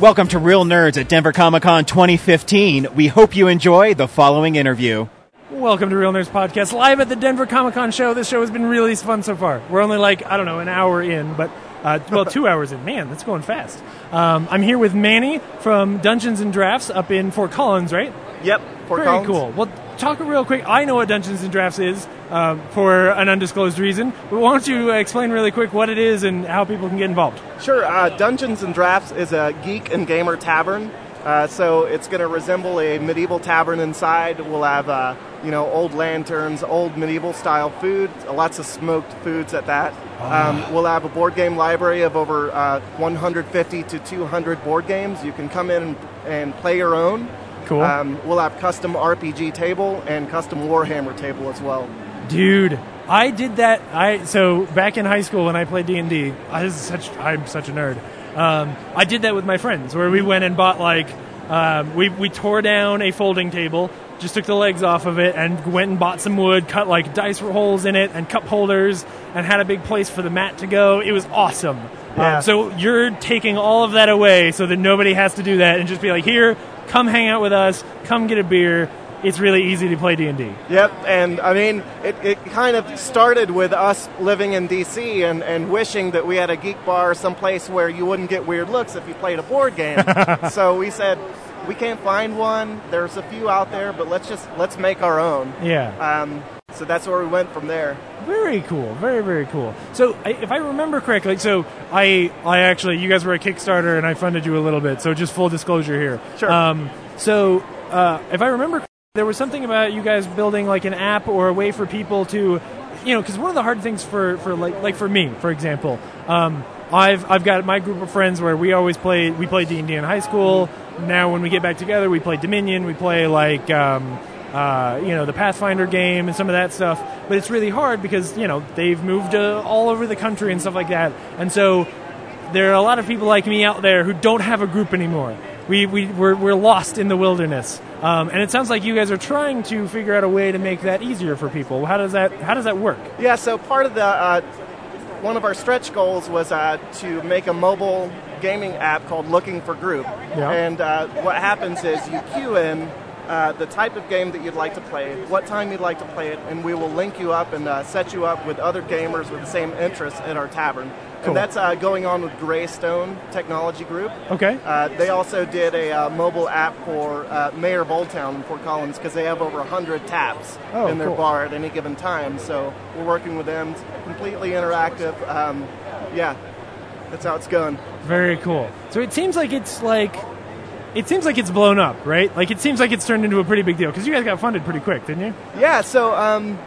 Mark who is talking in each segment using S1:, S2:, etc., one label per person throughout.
S1: Welcome to Real Nerds at Denver Comic Con 2015. We hope you enjoy the following interview.
S2: Welcome to Real Nerds Podcast, live at the Denver Comic Con show. This show has been really fun so far. We're only like, I don't know, an hour in, but, uh, well, two hours in. Man, that's going fast. Um, I'm here with Manny from Dungeons and Drafts up in Fort Collins, right?
S3: Yep, Fort
S2: Very
S3: Collins.
S2: cool. Well, talk real quick. I know what Dungeons and Drafts is um, for an undisclosed reason, but why don't you explain really quick what it is and how people can get involved?
S3: Sure. Uh, Dungeons and Drafts is a geek and gamer tavern. Uh, so it's going to resemble a medieval tavern inside. We'll have, uh, you know, old lanterns, old medieval style food, lots of smoked foods at that. Um, we'll have a board game library of over uh, 150 to 200 board games. You can come in and play your own.
S2: Cool.
S3: Um, we'll have custom RPG table and custom Warhammer table as well.
S2: Dude, I did that. I so back in high school when I played D and D. I was such I'm such a nerd. Um, I did that with my friends where we went and bought like um, we we tore down a folding table, just took the legs off of it, and went and bought some wood, cut like dice holes in it and cup holders, and had a big place for the mat to go. It was awesome.
S3: Yeah.
S2: Um, so you're taking all of that away so that nobody has to do that, and just be like, here, come hang out with us, come get a beer. It's really easy to play D and D.
S3: Yep, and I mean, it, it kind of started with us living in DC and, and wishing that we had a geek bar someplace where you wouldn't get weird looks if you played a board game. so we said, we can't find one. There's a few out there, but let's just let's make our own.
S2: Yeah.
S3: Um, so that's where we went from there.
S2: Very cool, very very cool. So, I, if I remember correctly, so I I actually you guys were a Kickstarter and I funded you a little bit. So just full disclosure here.
S3: Sure.
S2: Um, so uh, if I remember, there was something about you guys building like an app or a way for people to, you know, because one of the hard things for for like like for me, for example, um, I've I've got my group of friends where we always play we play D and D in high school. Now when we get back together, we play Dominion. We play like. Um, uh, you know the Pathfinder game and some of that stuff. But it's really hard because you know they've moved uh, all over the country and stuff like that, and so there are a lot of people like me out there who don't have a group anymore. We we we're, we're lost in the wilderness, um, and it sounds like you guys are trying to figure out a way to make that easier for people. How does that how does that work?
S3: Yeah, so part of the uh, one of our stretch goals was uh, to make a mobile gaming app called Looking for Group.
S2: Yeah.
S3: And uh, what happens is you queue in uh, the type of game that you'd like to play, what time you'd like to play it, and we will link you up and uh, set you up with other gamers with the same interests at our tavern.
S2: Cool.
S3: And that's uh, going on with Greystone Technology Group.
S2: Okay.
S3: Uh, they also did a uh, mobile app for uh, Mayor of Old Town in Fort Collins because they have over 100 taps
S2: Oh,
S3: in their
S2: cool.
S3: bar at any given time. So we're working with them, completely interactive. Um, yeah, that's how it's going.
S2: Very cool. So it seems like it's like it seems like it's blown up, right? Like it seems like it's turned into a pretty big deal because you guys got funded pretty quick, didn't you?
S3: Yeah, so um,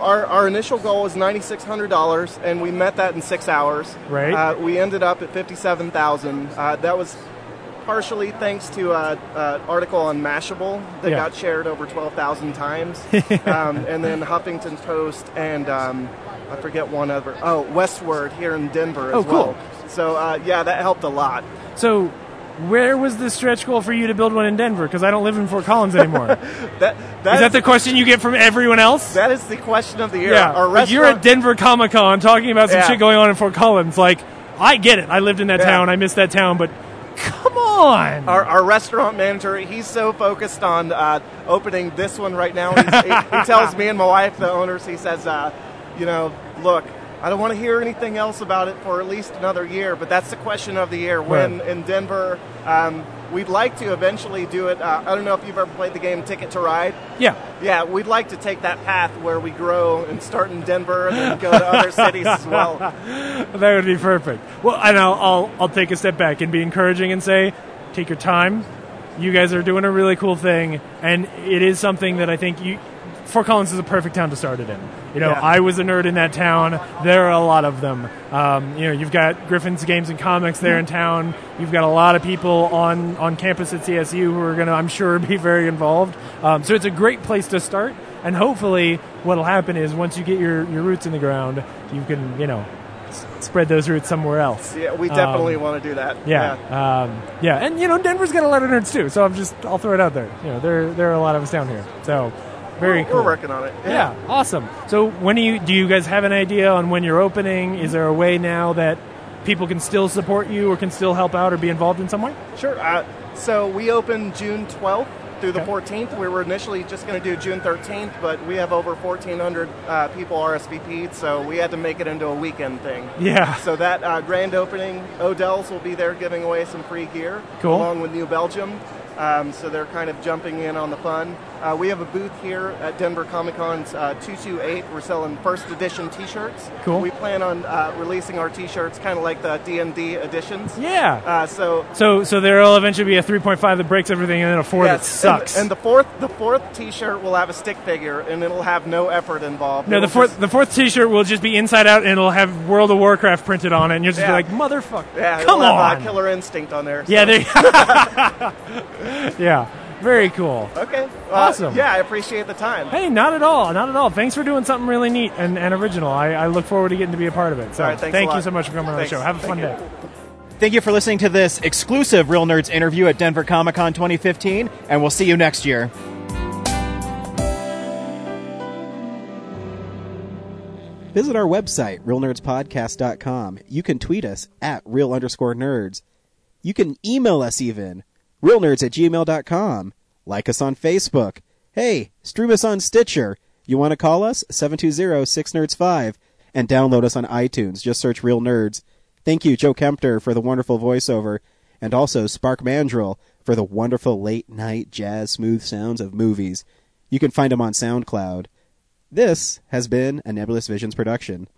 S3: our, our initial goal was $9,600, and we met that in six hours.
S2: Right.
S3: Uh, we ended up at 57000 uh, That was partially thanks to an uh, article on Mashable that
S2: Yeah.
S3: got shared over 12,000 times. um, and then Huffington Post and um, I forget one other. Oh, Westword here in Denver as
S2: Oh, cool.
S3: well. So, uh, yeah, that helped a lot.
S2: So where was the stretch goal for you to build one in Denver? Because I don't live in Fort Collins anymore. Is
S3: That,
S2: that the question you get from everyone else?
S3: that is the question of the year.
S2: Yeah,
S3: Our
S2: like you're at Denver Comic Con talking about some
S3: Yeah.
S2: shit going on in Fort Collins. Like, I get it. I lived in that
S3: Yeah.
S2: town. I miss that town, but come on.
S3: our, our restaurant manager, he's so focused on uh, opening this one right now. He, he tells me and my wife, the owners, he says, uh, you know, look, I don't want to hear anything else about it for at least another year, but that's the question of the year. When
S2: Right.
S3: in Denver, um, we'd like to eventually do it. Uh, I don't know if you've ever played the game Ticket to Ride.
S2: Yeah.
S3: Yeah, we'd like to take that path where we grow and start in Denver and then go to other cities as well.
S2: That would be perfect. Well, and I'll, I'll I'll take a step back and be encouraging and say, take your time. You guys are doing a really cool thing, and it is something that I think you. Fort Collins is a perfect town to start it in. You know,
S3: Yeah.
S2: I was a nerd in that town. There are a lot of them. Um, you know, you've got Gryphon's Games and Comics there in town. You've got a lot of people on on campus at CSU who are going to, I'm sure, be very involved. Um, so it's a great place to start. And hopefully, what'll happen is once you get your, your roots in the ground, you can, you know, spread those roots somewhere else.
S3: Yeah, we definitely
S2: Um,
S3: want to do that.
S2: Yeah, um, yeah, and you know Denver's got a lot of nerds too. So I'm just I'll throw it out there. You know, there there are a lot of us down here. So very
S3: we're,
S2: cool.
S3: we're working on it.
S2: Yeah, awesome. So when do you do you guys have an idea on when you're opening? Is there a way now that people can still support you or can still help out or be involved in some way?
S3: Sure. Uh, so we open June 12th through the
S2: Okay.
S3: 14th. We were initially just going to do June 13th, but we have over 1,400 uh, people RSVP'd, so we had to make it into a weekend thing.
S2: Yeah.
S3: So that uh, grand opening, Odell's will be there giving away some free gear,
S2: Cool.
S3: along with New Belgium. Um, so they're kind of jumping in on the fun. Uh, we have a booth here at Denver Comic Con's uh, 228. We're selling first edition T-shirts.
S2: Cool.
S3: We plan on uh, releasing our T-shirts kind of like the D&D editions.
S2: Yeah.
S3: Uh, so
S2: So so there'll eventually be a 3.5 that breaks everything and then a 4 that sucks.
S3: And, and the fourth, the fourth T-shirt will have a stick figure, and it'll have no effort involved.
S2: no, the fourth
S3: just-
S2: the fourth T-shirt will just be inside out and it'll have World of Warcraft printed on it, and you'll just
S3: Yeah.
S2: be like, "Motherfucker,
S3: yeah,
S2: come
S3: it'll
S2: on!"
S3: have, uh, Killer Instinct on there.
S2: yeah,
S3: so-
S2: there. yeah, very cool.
S3: Okay. Uh,
S2: Awesome.
S3: Yeah, I appreciate the time.
S2: Hey, not at all, not at all. Thanks for doing something really neat and, and original. I, I look forward to getting to be a part of it. So
S3: All right, thanks a
S2: thank you so much for coming on the show. Have a fun
S3: Thank
S2: day.
S3: you.
S1: Thank you for listening to this exclusive Real Nerds interview at Denver Comic Con 2015, and we'll see you next year. Visit our website, realnerdspodcast.com. You can tweet us at real underscore nerds. You can email us even, realnerds at gmail.com. Like us on Facebook. Hey, stream us on Stitcher. You want to call us? 720-6nerds5. And download us on iTunes. Just search Real Nerds. Thank you, Joe Kempter, for the wonderful voiceover. And also Spark Mandrill for the wonderful late night jazz smooth sounds of movies. You can find him on SoundCloud. This has been a Nebulous Visions production.